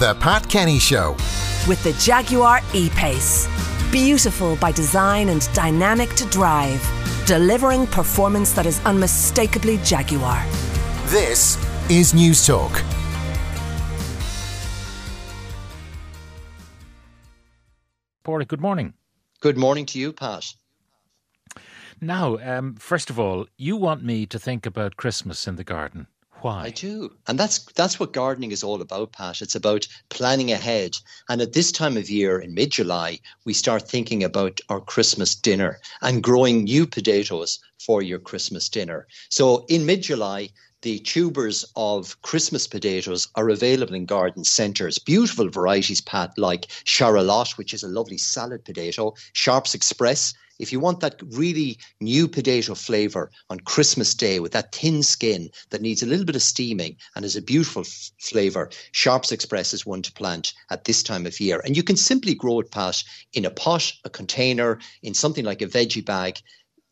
The Pat Kenny Show. With the Jaguar E Pace. Beautiful by design and dynamic to drive. Delivering performance that is unmistakably Jaguar. This is News Talk. Pádraig, good morning. Good morning to you, Pat. Now, um, first of all, you want me to think about Christmas in the garden. Why? I do. And that's that's what gardening is all about, Pat. It's about planning ahead. And at this time of year in mid-July, we start thinking about our Christmas dinner and growing new potatoes for your Christmas dinner. So in mid-July, the tubers of Christmas potatoes are available in garden centres. Beautiful varieties, Pat, like Charlotte, which is a lovely salad potato, Sharpe's Express. If you want that really new potato flavour on Christmas Day with that thin skin that needs a little bit of steaming and is a beautiful f- flavour, Sharpe's Express is one to plant at this time of year. And you can simply grow it, Pat, in a pot, a container, in something like a veggie bag,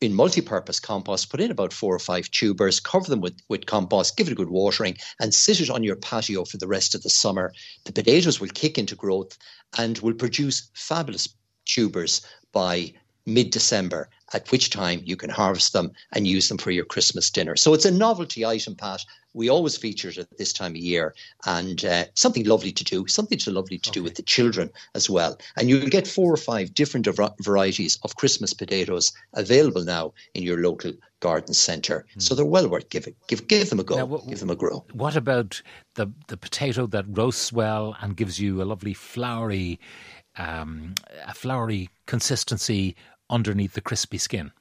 in multi-purpose compost, put in about four or five tubers, cover them with, with compost, give it a good watering, and sit it on your patio for the rest of the summer. The potatoes will kick into growth and will produce fabulous tubers by mid-December, at which time you can harvest them and use them for your Christmas dinner. So it's a novelty item, Pat. We always feature it at this time of year, and uh, something lovely to do, something to lovely to okay. do with the children as well. And you'll get four or five different varieties of Christmas potatoes available now in your local garden centre. Mm. So they're well worth giving. Give give them a go. Now, what, give them a grow. What about the the potato that roasts well and gives you a lovely floury, um, a floury consistency underneath the crispy skin?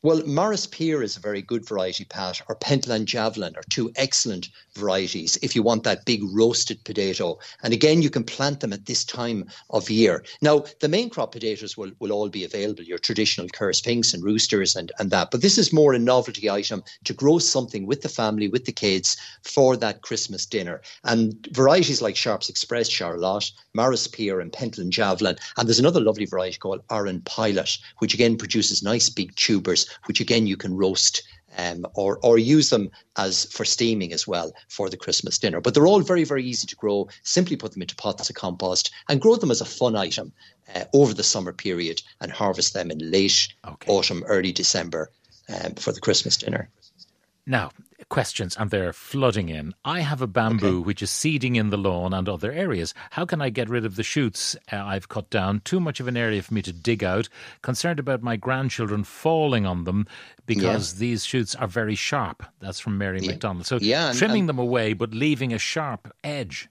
Well, Maris Peer is a very good variety, Pat, or Pentland Javelin are two excellent varieties if you want that big roasted potato. And again, you can plant them at this time of year. Now, the main crop potatoes will, will all be available, your traditional Kerr's Pinks and roosters and, and that. But this is more a novelty item to grow something with the family, with the kids for that Christmas dinner. And varieties like Sharpe's Express, Charlotte, Maris Peer, and Pentland Javelin. And there's another lovely variety called Arran Pilot, which again produces nice big tubers which again you can roast um, or or use them as for steaming as well for the Christmas dinner. But they're all very very easy to grow. Simply put them into pots of compost and grow them as a fun item uh, over the summer period and harvest them in late okay. autumn, early December um, for the Christmas dinner. Now, questions and they're flooding in. I have a bamboo okay. which is seeding in the lawn and other areas. How can I get rid of the shoots uh, I've cut down? Too much of an area for me to dig out. Concerned about my grandchildren falling on them because yeah. these shoots are very sharp. That's from Mary yeah. McDonald. So yeah, and, trimming and them away but leaving a sharp edge.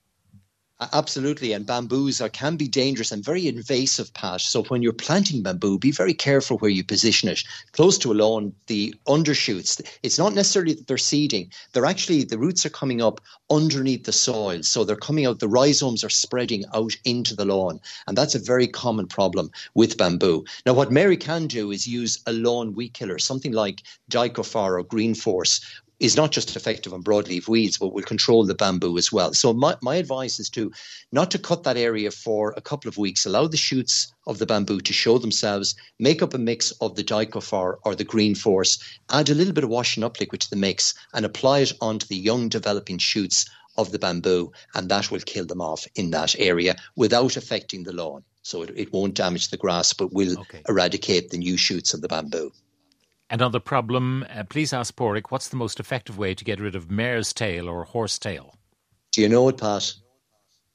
Absolutely, and bamboos are, can be dangerous and very invasive, Pat. So when you're planting bamboo, be very careful where you position it. Close to a lawn, the undershoots. It's not necessarily that they're seeding; they're actually the roots are coming up underneath the soil, so they're coming out. The rhizomes are spreading out into the lawn, and that's a very common problem with bamboo. Now, what Mary can do is use a lawn weed killer, something like Dicophar or Green Force, is not just effective on broadleaf weeds, but will control the bamboo as well. So my, my advice is to not to cut that area for a couple of weeks. Allow the shoots of the bamboo to show themselves. Make up a mix of the Dicophar or the Green Force. Add a little bit of washing up liquid to the mix and apply it onto the young developing shoots of the bamboo, and that will kill them off in that area without affecting the lawn. So it, it won't damage the grass, but will okay. eradicate the new shoots of the bamboo. Another problem, uh, please ask Pádraig, what's the most effective way to get rid of mare's tail or horse tail? Do you know it, Pat?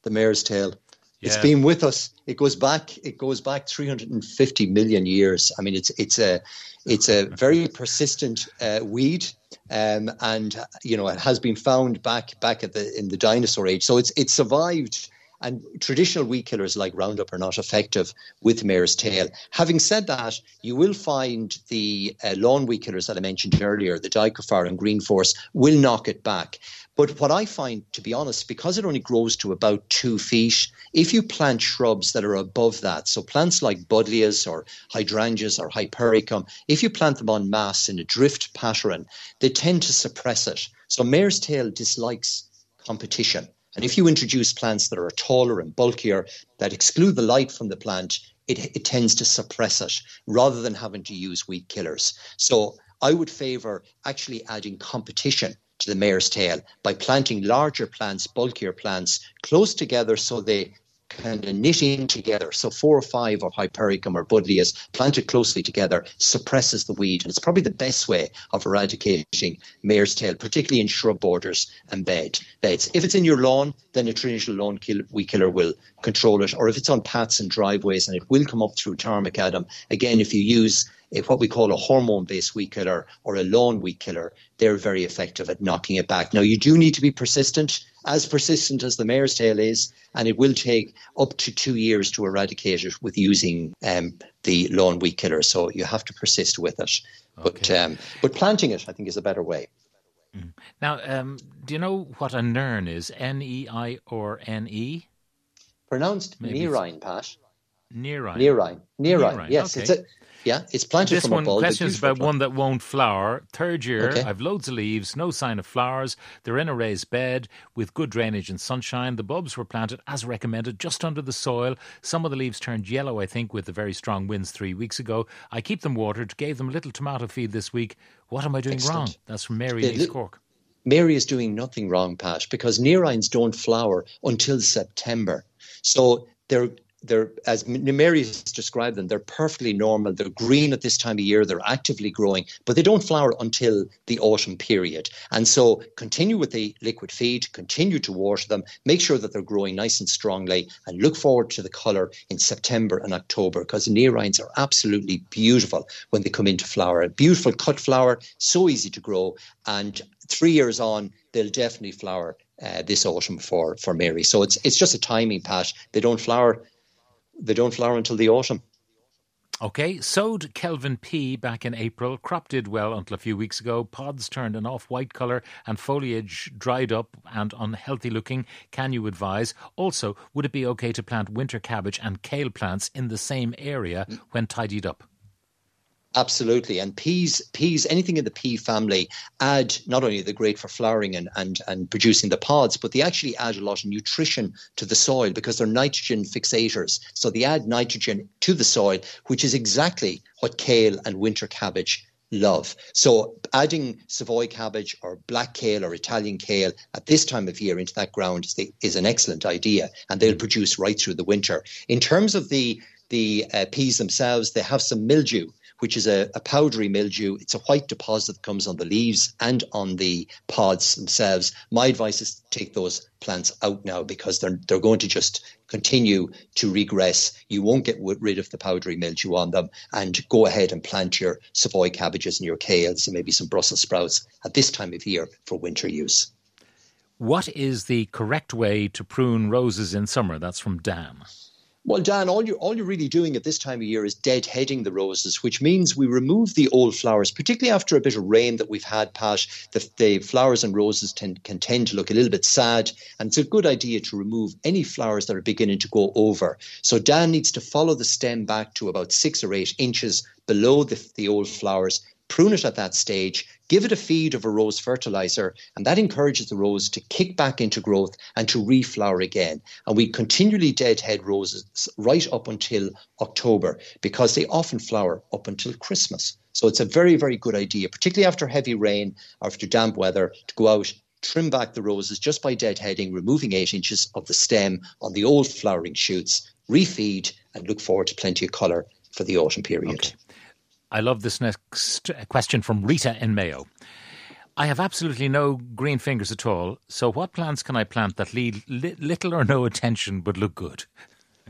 The mare's tail. Yeah. It's been with us. It goes back. It goes back 350 million years. I mean, it's it's a it's a very persistent uh, weed, um, and you know it has been found back back at the in the dinosaur age. So it's it's survived and traditional weed killers like Roundup are not effective with mare's tail. Having said that, you will find the uh, lawn weed killers that I mentioned earlier, the Dicophar and Green Force, will knock it back. But what I find, to be honest, because it only grows to about two feet, if you plant shrubs that are above that, so plants like buddleias or hydrangeas or hypericum, if you plant them en masse in a drift pattern, they tend to suppress it. So mare's tail dislikes competition. And if you introduce plants that are taller and bulkier, that exclude the light from the plant, it, it tends to suppress it rather than having to use weed killers. So I would favor actually adding competition to the mare's tail by planting larger plants, bulkier plants close together so they kind of knitting together. So four or five of Hypericum or Buddleias planted closely together suppresses the weed. And it's probably the best way of eradicating mare's tail, particularly in shrub borders and bed beds. If it's in your lawn, then a traditional lawn kill, weed killer will control it. Or if it's on paths and driveways and it will come up through tarmacadam, again, if you use what we call a hormone based weed killer or a lawn weed killer, they're very effective at knocking it back. Now, you do need to be persistent, as persistent as the mare's tail is, and it will take up to two years to eradicate it with using um, the lawn weed killer. So you have to persist with it. Okay. But, um, but planting it, I think, is a better way. Mm. Now, um, do you know what a nern is? N E I or N E? Pronounced Nerine, Pat. Nerine. Nerine. Nerine. Yes, okay. it's a yeah, it's planted this from one, a bulb. question is about one that won't flower. Third year, Okay. I've loads of leaves, no sign of flowers. They're in a raised bed with good drainage and sunshine. The bulbs were planted as recommended, just under the soil. Some of the leaves turned yellow, I think, with the very strong winds three weeks ago. I keep them watered, gave them a little tomato feed this week. What am I doing Excellent. wrong? That's from Mary East Cork. Mary is doing nothing wrong, Pat, because nerines don't flower until September. So they're they're as has described them, they're perfectly normal. They're green at this time of year. They're actively growing, but they don't flower until the autumn period. And so continue with the liquid feed, continue to water them, make sure that they're growing nice and strongly, and look forward to the colour in September and October because nerines are absolutely beautiful when they come into flower. A beautiful cut flower, so easy to grow, and three years on, they'll definitely flower uh, this autumn for for Mary. So it's it's just a timing, patch. They don't flower. They don't flower until the autumn. Okay, sowed Kelvin P back in April. Crop did well until a few weeks ago. Pods turned an off white colour and foliage dried up and unhealthy looking. Can you advise? Also, would it be okay to plant winter cabbage and kale plants in the same area when tidied up? Absolutely. And peas, peas, anything in the pea family add not only the great for flowering and, and, and producing the pods, but they actually add a lot of nutrition to the soil because they're nitrogen fixators. So they add nitrogen to the soil, which is exactly what kale and winter cabbage love. So adding Savoy cabbage or black kale or Italian kale at this time of year into that ground is, the, is an excellent idea and they'll produce right through the winter. In terms of the the uh, peas themselves, they have some mildew, which is a, a powdery mildew. It's a white deposit that comes on the leaves and on the pods themselves. My advice is to take those plants out now because they're they're going to just continue to regress. You won't get rid of the powdery mildew on them, and go ahead and plant your Savoy cabbages and your kales and maybe some Brussels sprouts at this time of year for winter use. What is the correct way to prune roses in summer? That's from Dan. Well, Dan, all you're all you're really doing at this time of year is deadheading the roses, which means we remove the old flowers, particularly after a bit of rain that we've had. Pat, the, the flowers and roses tend, can tend to look a little bit sad, and it's a good idea to remove any flowers that are beginning to go over. So Dan needs to follow the stem back to about six or eight inches below the, the old flowers. Prune it at that stage, give it a feed of a rose fertilizer, and that encourages the rose to kick back into growth and to reflower again. And we continually deadhead roses right up until October because they often flower up until Christmas. So it's a very, very good idea, particularly after heavy rain, or after damp weather, to go out. Trim back the roses just by deadheading, removing eight inches of the stem on the old flowering shoots, refeed, and look forward to plenty of colour for the autumn period. Okay. I love this next question from Rita in Mayo. I have absolutely no green fingers at all, so what plants can I plant that need li- little or no attention but look good?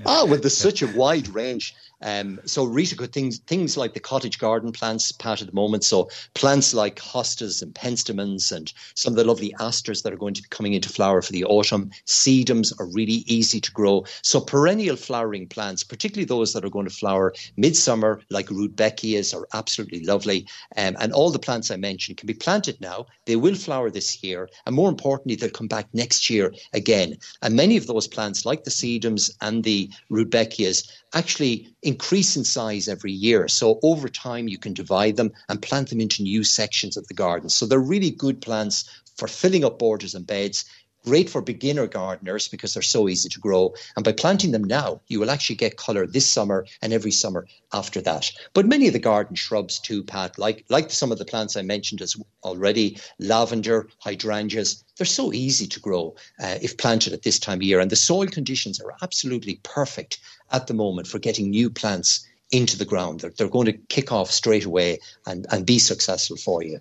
Ah, well, there's such a wide range. Um, so Rita could things things like the cottage garden plants, Pat, at the moment. So plants like hostas and penstemons and some of the lovely asters that are going to be coming into flower for the autumn. Sedums are really easy to grow. So perennial flowering plants, particularly those that are going to flower midsummer, like rudbeckias, are absolutely lovely. Um, and all the plants I mentioned can be planted now. They will flower this year, and more importantly, they'll come back next year again. And many of those plants, like the sedums and the rudbeckias, actually increase in size every year. So over time, you can divide them and plant them into new sections of the garden. So they're really good plants for filling up borders and beds. Great for beginner gardeners because they're so easy to grow. And by planting them now, you will actually get colour this summer and every summer after that. But many of the garden shrubs too, Pat, like like some of the plants I mentioned as already, lavender, hydrangeas, they're so easy to grow uh, if planted at this time of year. And the soil conditions are absolutely perfect at the moment for getting new plants into the ground. They're, they're going to kick off straight away and, and be successful for you.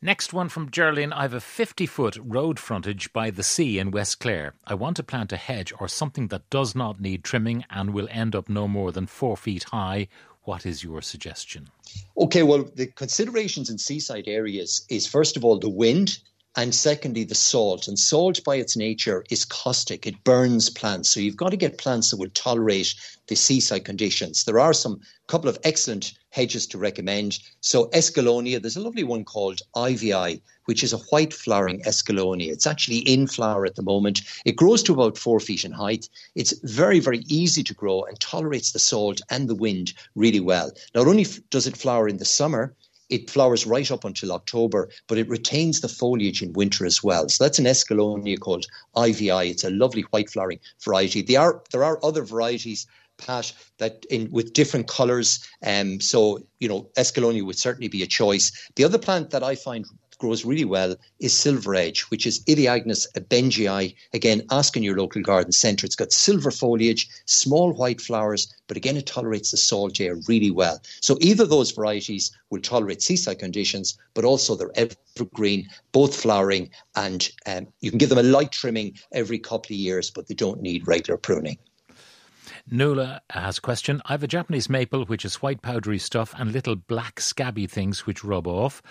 Next one from Gerlin. I have a 50 foot road frontage by the sea in West Clare. I want to plant a hedge or something that does not need trimming and will end up no more than four feet high. What is your suggestion? Okay, well, the considerations in seaside areas is first of all the wind and secondly the salt. And salt by its nature is caustic. It burns plants. So you've got to get plants that will tolerate the seaside conditions. There are some couple of excellent hedges to recommend. So escallonia there's a lovely one called Iveyi which is a white flowering escallonia it's actually in flower at the moment. It grows to about four feet in height. It's very very easy to grow and tolerates the salt and the wind really well. Not only does it flower in the summer it flowers right up until October, but it retains the foliage in winter as well. So that's an escallonia called Iveyi. It's a lovely white flowering variety. There are there are other varieties, Pat, that in with different colours. Um, so you know, escallonia would certainly be a choice. The other plant that I find grows really well is silver edge, which is Elaeagnus ebbingei. Again, ask in your local garden centre. It's got silver foliage, small white flowers, but again, it tolerates the salt air really well. So either those varieties will tolerate seaside conditions, but also they're evergreen, both flowering, and um, you can give them a light trimming every couple of years, but they don't need regular pruning. Nuala has a question. I have a Japanese maple which is white powdery stuff and little black scabby things which rub off.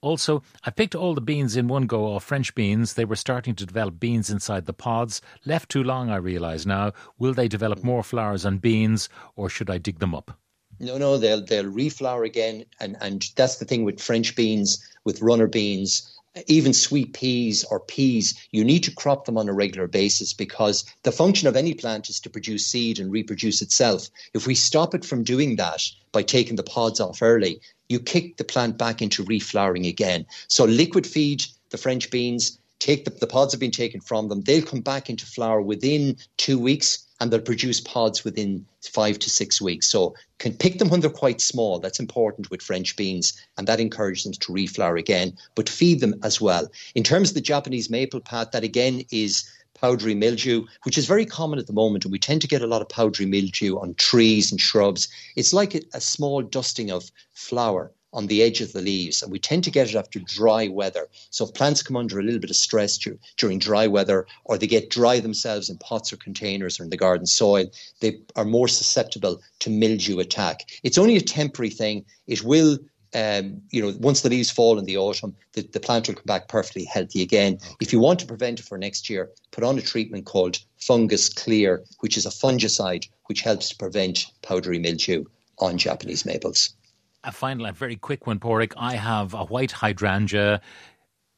Also, I picked all the beans in one go off French beans. They were starting to develop beans inside the pods. Left too long, I realise now. Will they develop more flowers on beans or should I dig them up? No, no, they'll they'll reflower again, and and that's the thing with French beans, with runner beans, even sweet peas or peas, you need to crop them on a regular basis because the function of any plant is to produce seed and reproduce itself. If we stop it from doing that by taking the pods off early, you kick the plant back into reflowering again. So liquid feed the French beans, take the, the pods have been taken from them, they'll come back into flower within two weeks and they'll produce pods within five to six weeks. So can pick them when they're quite small. That's important with French beans, and that encourages them to reflower again, but feed them as well. In terms of the Japanese maple Pat, that again is powdery mildew, which is very common at the moment, and we tend to get a lot of powdery mildew on trees and shrubs. It's like a, a small dusting of flour on the edge of the leaves, and we tend to get it after dry weather. So if plants come under a little bit of stress during dry weather, or they get dry themselves in pots or containers or in the garden soil, they are more susceptible to mildew attack. It's only a temporary thing. It will um, you know, once the leaves fall in the autumn, the, the plant will come back perfectly healthy again. Okay. If you want to prevent it for next year, put on a treatment called Fungus Clear, which is a fungicide which helps to prevent powdery mildew on Japanese maples. A final, a very quick one, Pádraig. I have a white hydrangea.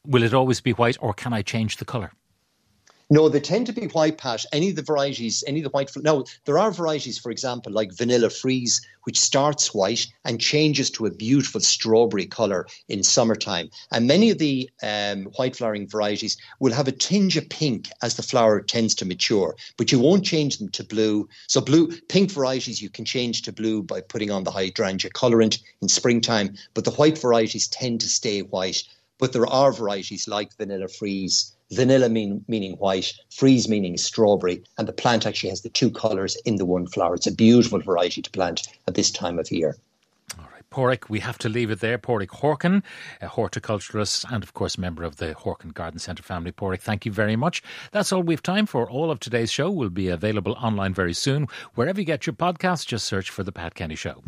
Will it always be white, or can I change the colour? No, they tend to be white Pat. Any of the varieties, any of the white. No, there are varieties, for example, like Vanille Fraise, which starts white and changes to a beautiful strawberry color in summertime. And many of the um, white flowering varieties will have a tinge of pink as the flower tends to mature, but you won't change them to blue. So, blue, pink varieties you can change to blue by putting on the hydrangea colorant in springtime, but the white varieties tend to stay white. But there are varieties like Vanille Fraise vanilla mean, meaning white, fraise meaning strawberry, and the plant actually has the two colours in the one flower. It's a beautiful variety to plant at this time of year. All right, Pádraig, we have to leave it there. Pádraig Horkan, a horticulturist and, of course, member of the Horkan Garden Centre family. Pádraig, thank you very much. That's all we've time for. All of today's show will be available online very soon. Wherever you get your podcasts, just search for The Pat Kenny Show.